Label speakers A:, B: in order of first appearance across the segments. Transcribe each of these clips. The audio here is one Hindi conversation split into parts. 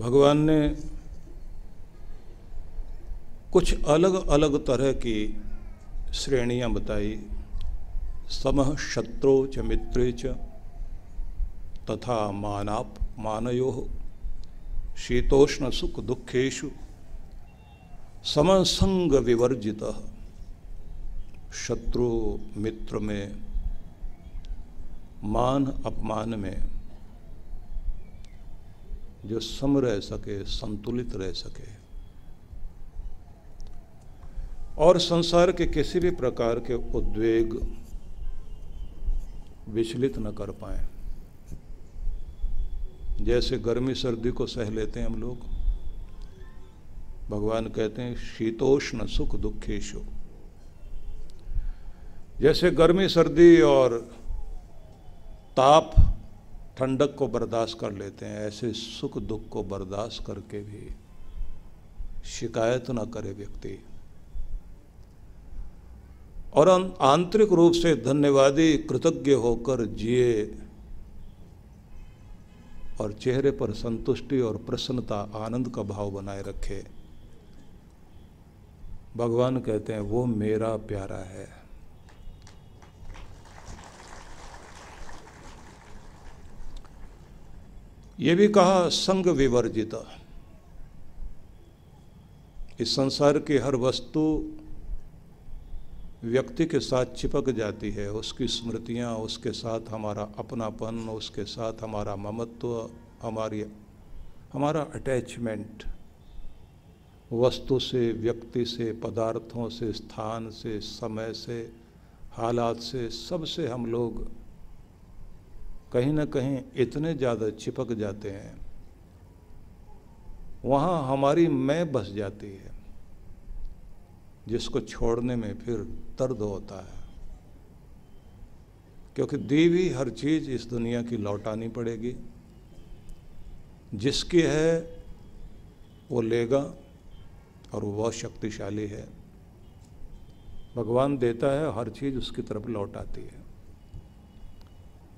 A: भगवान ने कुछ अलग अलग तरह की श्रेणियाँ बताई। समह शत्रु च मित्रे च, तथा मानाप मानयो, शीतोष्ण सुख दुखेशु समसंग विवर्जित, शत्रु मित्र में, मान अपमान में। जो सम रह सके, संतुलित रह सके। और संसार के किसी भी प्रकार के उद्वेग विचलित न कर पाए। जैसे गर्मी सर्दी को सह लेते हैं हम लोग। भगवान कहते हैं, शीतोष्ण सुख दुखेशु। जैसे गर्मी सर्दी और ताप ठंडक को बर्दाश्त कर लेते हैं, ऐसे सुख दुख को बर्दाश्त करके भी शिकायत ना करे व्यक्ति। और आंतरिक रूप से धन्यवादी, कृतज्ञ होकर जिए और चेहरे पर संतुष्टि और प्रसन्नता, आनंद का भाव बनाए रखे। भगवान कहते हैं, वो मेरा प्यारा है। ये भी कहा संग विवर्जित। इस संसार की हर वस्तु व्यक्ति के साथ चिपक जाती है। उसकी स्मृतियाँ, उसके साथ हमारा अपनापन, उसके साथ हमारा ममत्व, हमारी, हमारा अटैचमेंट वस्तु से, व्यक्ति से, पदार्थों से, स्थान से, समय से, हालात से सबसे हम लोग कहीं ना कहीं इतने ज़्यादा चिपक जाते हैं। वहाँ हमारी मैं बस जाती है, जिसको छोड़ने में फिर दर्द होता है। क्योंकि दी हर चीज़ इस दुनिया की लौटानी पड़ेगी। जिसकी है, वो लेगा और वो बहुत शक्तिशाली है। भगवान देता है, हर चीज़ उसकी तरफ़ लौट आती है।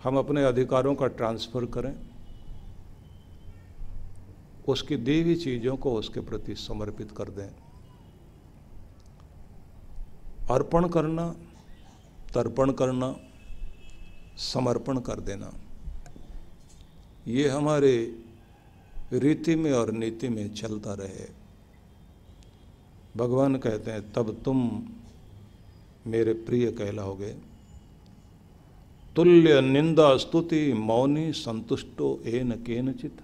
A: हम अपने अधिकारों का ट्रांसफ़र करें, उसकी दी हुई चीज़ों को उसके प्रति समर्पित कर दें। अर्पण करना, तर्पण करना, समर्पण कर देना। ये हमारे रीति में और नीति में चलता रहे। भगवान कहते हैं, तब तुम मेरे प्रिय कहलाओगे। तुल्य निंदा स्तुति मौनी संतुष्टो एन केनचित।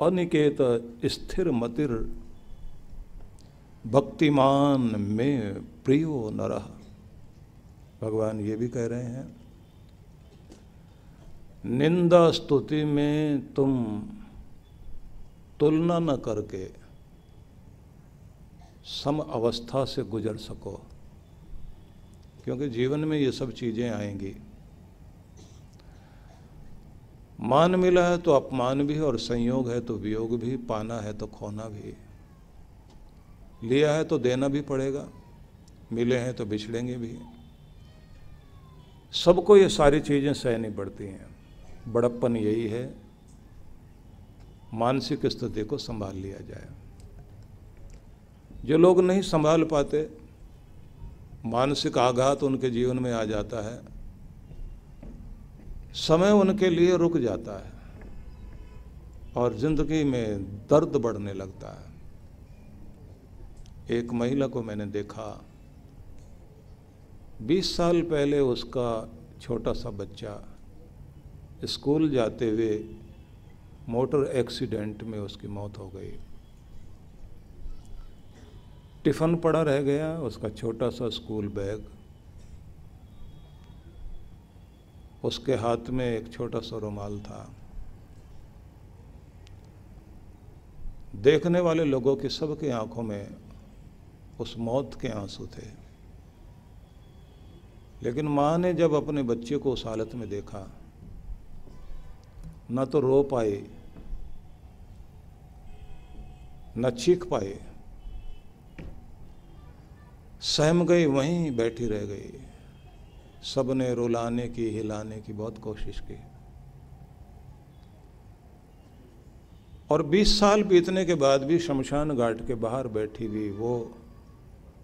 A: अनिकेत स्थिर मतिर भक्तिमान में प्रियो नरह भगवान ये भी कह रहे हैं, निंदा स्तुति में तुम तुलना न करके सम अवस्था से गुजर सको, क्योंकि जीवन में ये सब चीज़ें आएँगी। मान मिला है तो अपमान भी और संयोग है तो वियोग भी, पाना है तो खोना भी। लिया है तो देना भी पड़ेगा, मिले हैं तो बिछड़ेंगे भी। सबको ये सारी चीज़ें सहनी पड़ती हैं। बड़प्पन यही है, मानसिक स्थिति को संभाल लिया जाए। जो लोग नहीं संभाल पाते, मानसिक आघात उनके जीवन में आ जाता है। समय उनके लिए रुक जाता है और ज़िंदगी में दर्द बढ़ने लगता है। एक महिला को मैंने देखा 20 साल पहले उसका छोटा सा बच्चा स्कूल जाते हुए मोटर एक्सीडेंट में उसकी मौत हो गई। टिफ़न पड़ा रह गया, उसका छोटा सा स्कूल बैग उसके हाथ में एक छोटा सा रुमाल था। देखने वाले लोगों की सबकी आँखों में उस मौत के आँसू थे। लेकिन माँ ने जब अपने बच्चे को उस हालत में देखा, न तो रो पाए, न चीख पाए, सहम गई, वहीं बैठी रह गई। सबने रुलाने की, हिलाने की बहुत कोशिश की। और 20 साल बीतने के बाद भी शमशान घाट के बाहर बैठी हुई वो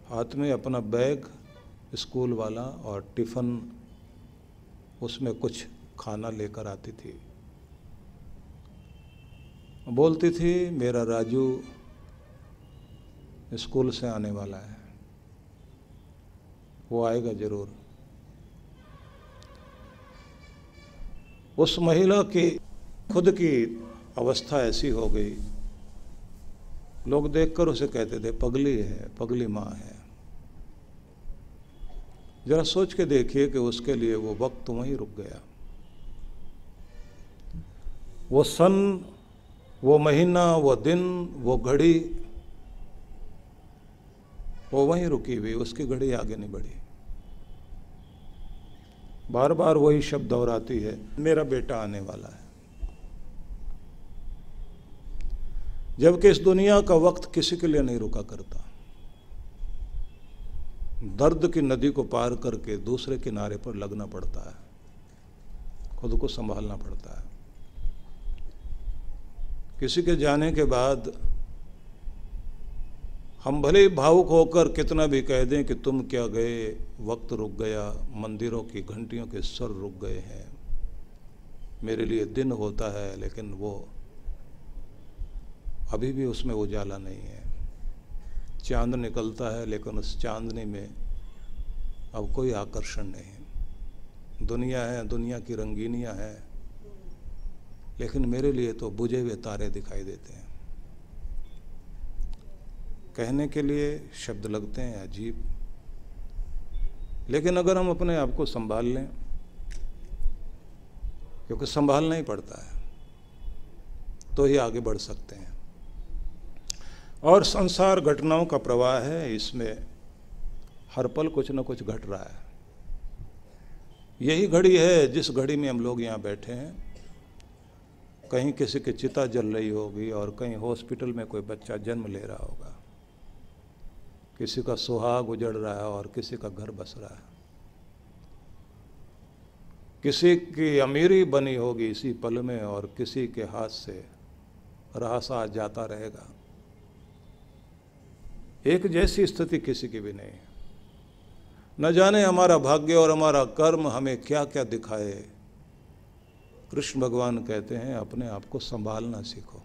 A: हाथ में अपना बैग, स्कूल वाला और टिफ़िन, उसमें कुछ खाना लेकर आती थी। बोलती थी, मेरा राजू स्कूल से आने वाला है। वो आएगा ज़रूर। उस महिला की खुद की अवस्था ऐसी हो गई। लोग देखकर उसे कहते थे, पगली है, पगली माँ है। जरा सोच के देखिए कि उसके लिए वो वक्त वहीं रुक गया। वो सन, वो महीना, वो दिन, वो घड़ी, वो वहीं रुकी हुई, उसकी घड़ी आगे नहीं बढ़ी। बार बार वही शब्द दोहराती है, मेरा बेटा आने वाला है। जबकि इस दुनिया का वक्त किसी के लिए नहीं रुका करता। दर्द की नदी को पार करके दूसरे किनारे पर लगना पड़ता है। खुद को संभालना पड़ता है। किसी के जाने के बाद हम भले ही भावुक होकर कितना भी कह दें कि तुम क्या गए? वक्त रुक गया, मंदिरों की घंटियों के सर रुक गए हैं। मेरे लिए दिन होता है, लेकिन वो अभी भी उसमें उजाला नहीं है। चाँद निकलता है, लेकिन उस चांदनी में अब कोई आकर्षण नहीं। दुनिया है, दुनिया की रंगीनियाँ हैं, लेकिन मेरे लिए तो बुझे हुए तारे दिखाई देते हैं। कहने के लिए शब्द लगते हैं, अजीब। लेकिन अगर हम अपने आप को संभाल लें, क्योंकि संभालना ही पड़ता है तो ही आगे बढ़ सकते हैं। और संसार घटनाओं का प्रवाह है, इसमें हर पल कुछ ना कुछ घट रहा है। यही घड़ी है जिस घड़ी में हम लोग यहाँ बैठे हैं। कहीं किसी की चिता जल रही होगी और कहीं हॉस्पिटल में कोई बच्चा जन्म ले रहा होगा। किसी का सुहाग उजड़ रहा है और किसी का घर बस रहा है। किसी की अमीरी बनी होगी इसी पल में और किसी के हाथ से रासा जाता रहेगा। एक जैसी स्थिति किसी की भी नहीं। न जाने हमारा भाग्य और हमारा कर्म हमें क्या क्या दिखाए। कृष्ण भगवान कहते हैं, अपने आप को संभालना सीखो।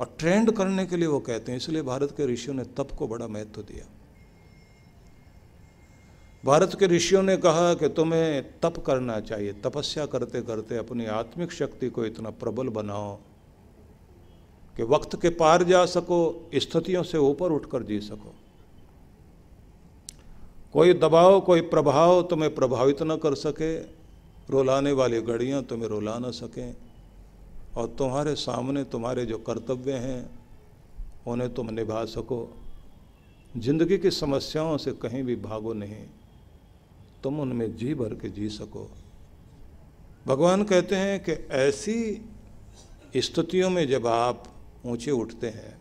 A: और ट्रेंड करने के लिए वो कहते हैं, इसलिए भारत के ऋषियों ने तप को बड़ा महत्व दिया। भारत के ऋषियों ने कहा कि तुम्हें तप करना चाहिए। तपस्या करते करते अपनी आत्मिक शक्ति को इतना प्रबल बनाओ कि वक्त के पार जा सको, स्थितियों से ऊपर उठकर जी सको। कोई दबाव, कोई प्रभाव तुम्हें प्रभावित न कर सके, रुलाने वाली घड़ियाँ तुम्हें रुला न सकें। और तुम्हारे सामने तुम्हारे जो कर्तव्य हैं, उन्हें तुम निभा सको। ज़िंदगी की समस्याओं से कहीं भी भागो नहीं। तुम उनमें जी भर के जी सको। भगवान कहते हैं कि ऐसी स्थितियों में जब आप ऊँचे उठते हैं,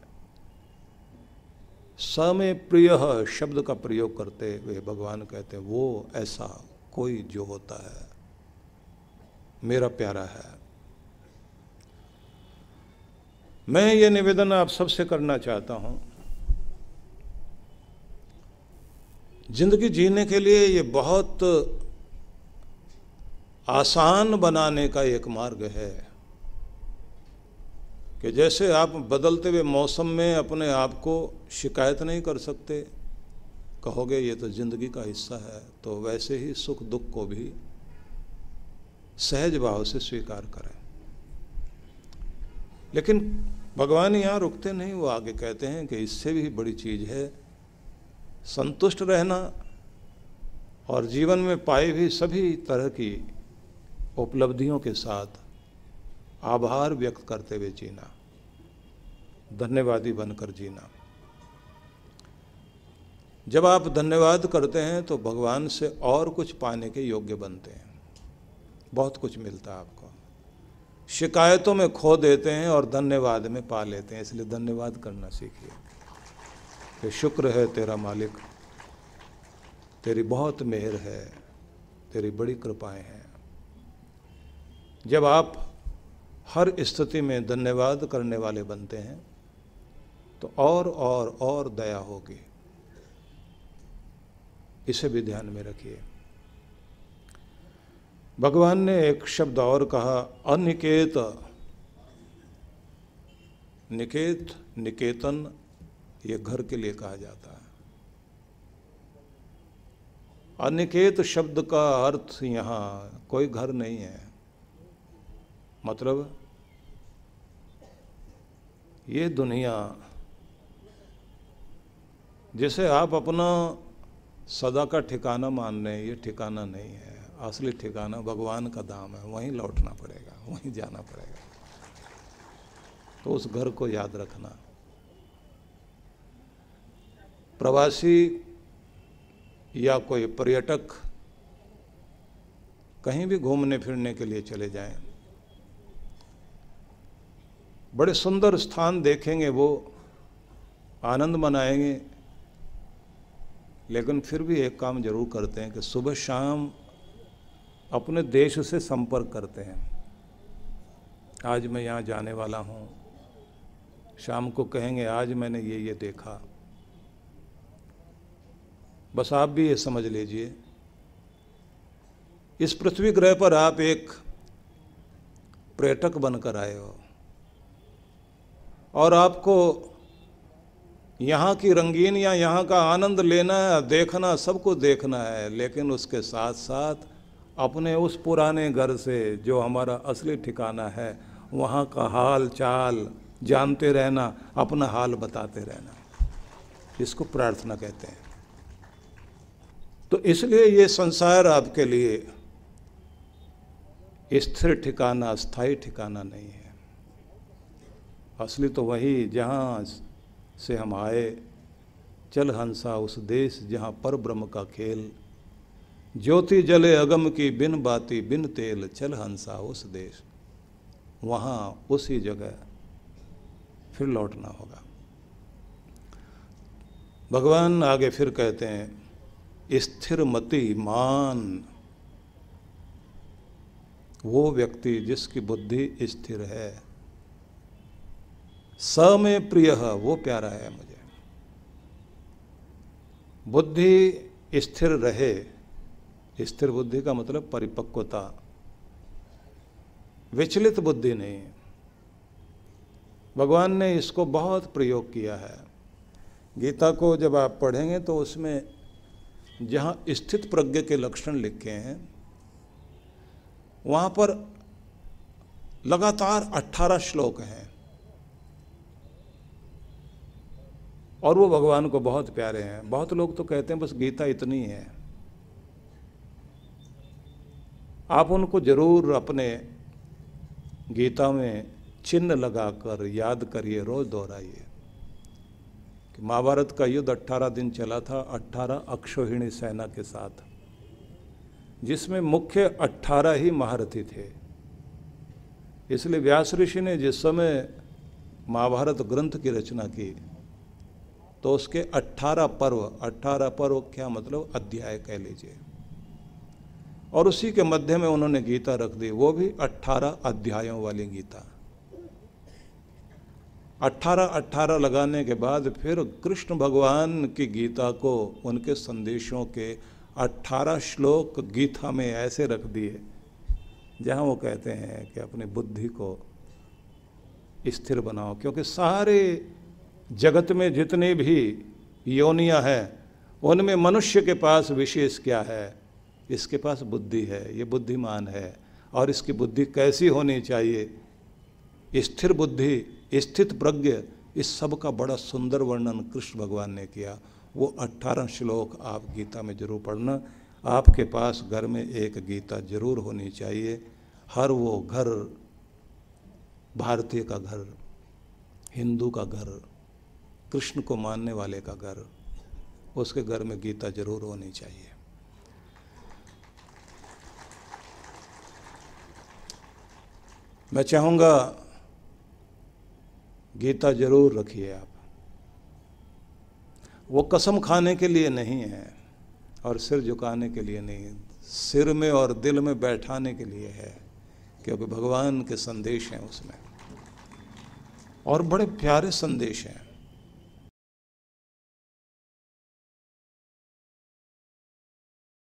A: समय प्रिय शब्द का प्रयोग करते हुए भगवान कहते हैं, वो ऐसा कोई जो होता है, मेरा प्यारा है मैं ये निवेदन आप सबसे करना चाहता हूँ। ज़िंदगी जीने के लिए ये बहुत आसान बनाने का एक मार्ग है कि जैसे आप बदलते हुए मौसम में अपने आप को शिकायत नहीं कर सकते, कहोगे ये तो ज़िंदगी का हिस्सा है तो वैसे ही सुख दुख को भी सहज भाव से स्वीकार करें। लेकिन भगवान यहाँ रुकते नहीं, वो आगे कहते हैं कि इससे भी बड़ी चीज़ है, संतुष्ट रहना और जीवन में पाए भी सभी तरह की उपलब्धियों के साथ आभार व्यक्त करते हुए जीना, धन्यवादी बनकर जीना। जब आप धन्यवाद करते हैं तो भगवान से और कुछ पाने के योग्य बनते हैं। बहुत कुछ मिलता है आपको। शिकायतों में खो देते हैं और धन्यवाद में पा लेते हैं, इसलिए धन्यवाद करना सीखिए। कि शुक्र है तेरा मालिक, तेरी बहुत मेहर है, तेरी बड़ी कृपाएँ हैं। जब आप हर स्थिति में धन्यवाद करने वाले बनते हैं तो और और और दया होगी। इसे भी ध्यान में रखिए। भगवान ने एक शब्द और कहा, अनिकेत। निकेत, निकेतन, ये घर के लिए कहा जाता है। अनिकेत शब्द का अर्थ यहाँ कोई घर नहीं है। मतलब ये दुनिया, जिसे आप अपना सदा का ठिकाना मान रहे हैं, ये ठिकाना नहीं है। असली ठिकाना भगवान का धाम है, वहीं लौटना पड़ेगा, वहीं जाना पड़ेगा। तो उस घर को याद रखना। प्रवासी या कोई पर्यटक कहीं भी घूमने फिरने के लिए चले जाएँ, बड़े सुंदर स्थान देखेंगे, वो आनंद मनाएँगे, लेकिन फिर भी एक काम ज़रूर करते हैं कि सुबह शाम अपने देश से संपर्क करते हैं। आज मैं यहाँ जाने वाला हूँ। शाम को कहेंगे, आज मैंने ये ये देखा। बस आप भी ये समझ लीजिए। इस पृथ्वी ग्रह पर आप एक पर्यटक बनकर आए हो। और आपको यहाँ की रंगीन या यहाँ का आनंद लेना है, देखना, सबको देखना है, लेकिन उसके साथ साथ अपने उस पुराने घर से जो हमारा असली ठिकाना है, वहाँ का हाल चाल जानते रहना, अपना हाल बताते रहना। इसको प्रार्थना कहते हैं। तो इसलिए ये संसार आपके लिए स्थिर ठिकाना, स्थायी ठिकाना नहीं है। असली तो वही जहाँ से हम आए, चल हंसा उस देश जहाँ पर ब्रह्म का खेल ज्योति जले अगम की बिन बाती बिन तेल चल हंसा उस देश। वहाँ उसी जगह फिर लौटना होगा। भगवान आगे फिर कहते हैं, स्थिर मति मान। वो व्यक्ति जिसकी बुद्धि स्थिर है स में प्रिय, वो प्यारा है मुझे। बुद्धि स्थिर रहे स्थिर बुद्धि का मतलब परिपक्वता। विचलित बुद्धि नहीं। भगवान ने इसको बहुत प्रयोग किया है। गीता को जब आप पढ़ेंगे तो उसमें जहाँ स्थित प्रज्ञ के लक्षण लिखे हैं, वहाँ पर लगातार 18 श्लोक हैं। और वो भगवान को बहुत प्यारे हैं। बहुत लोग तो कहते हैं, बस गीता इतनी है। आप उनको ज़रूर अपने गीता में चिन्ह लगाकर याद करिए, रोज दोहराइए। कि महाभारत का युद्ध 18 दिन चला था 18 अक्षोहिणी सेना के साथ, जिसमें मुख्य 18 ही महारथी थे। इसलिए व्यास ऋषि ने जिस समय महाभारत ग्रंथ की रचना की तो उसके 18 पर्व 18 पर्व क्या मतलब? अध्याय कह लीजिए। और उसी के मध्य में उन्होंने गीता रख दी, वो भी 18 अध्यायों वाली गीता। 18 18 लगाने के बाद फिर कृष्ण भगवान की गीता को उनके संदेशों के 18 श्लोक गीता में ऐसे रख दिए, जहाँ वो कहते हैं कि अपनी बुद्धि को स्थिर बनाओ, क्योंकि सारे जगत में जितने भी योनियाँ हैं, उनमें मनुष्य के पास विशेष क्या है? इसके पास बुद्धि है? ये बुद्धिमान है। और इसकी बुद्धि कैसी होनी चाहिए? स्थिर बुद्धि, स्थित प्रज्ञ, इस सब का बड़ा सुंदर वर्णन कृष्ण भगवान ने किया। वो अट्ठारह श्लोक आप गीता में ज़रूर पढ़ना। आपके पास घर में एक गीता ज़रूर होनी चाहिए। हर वो घर, भारतीय का घर, हिंदू का घर, कृष्ण को मानने वाले का घर, उसके घर में गीता ज़रूर होनी चाहिए। मैं चाहूँगा गीता ज़रूर रखिए आप। वो कसम खाने के लिए नहीं है और सिर झुकाने के लिए नहीं, सिर में और दिल में बैठाने के लिए है, क्योंकि भगवान के संदेश हैं उसमें। और बड़े प्यारे संदेश हैं।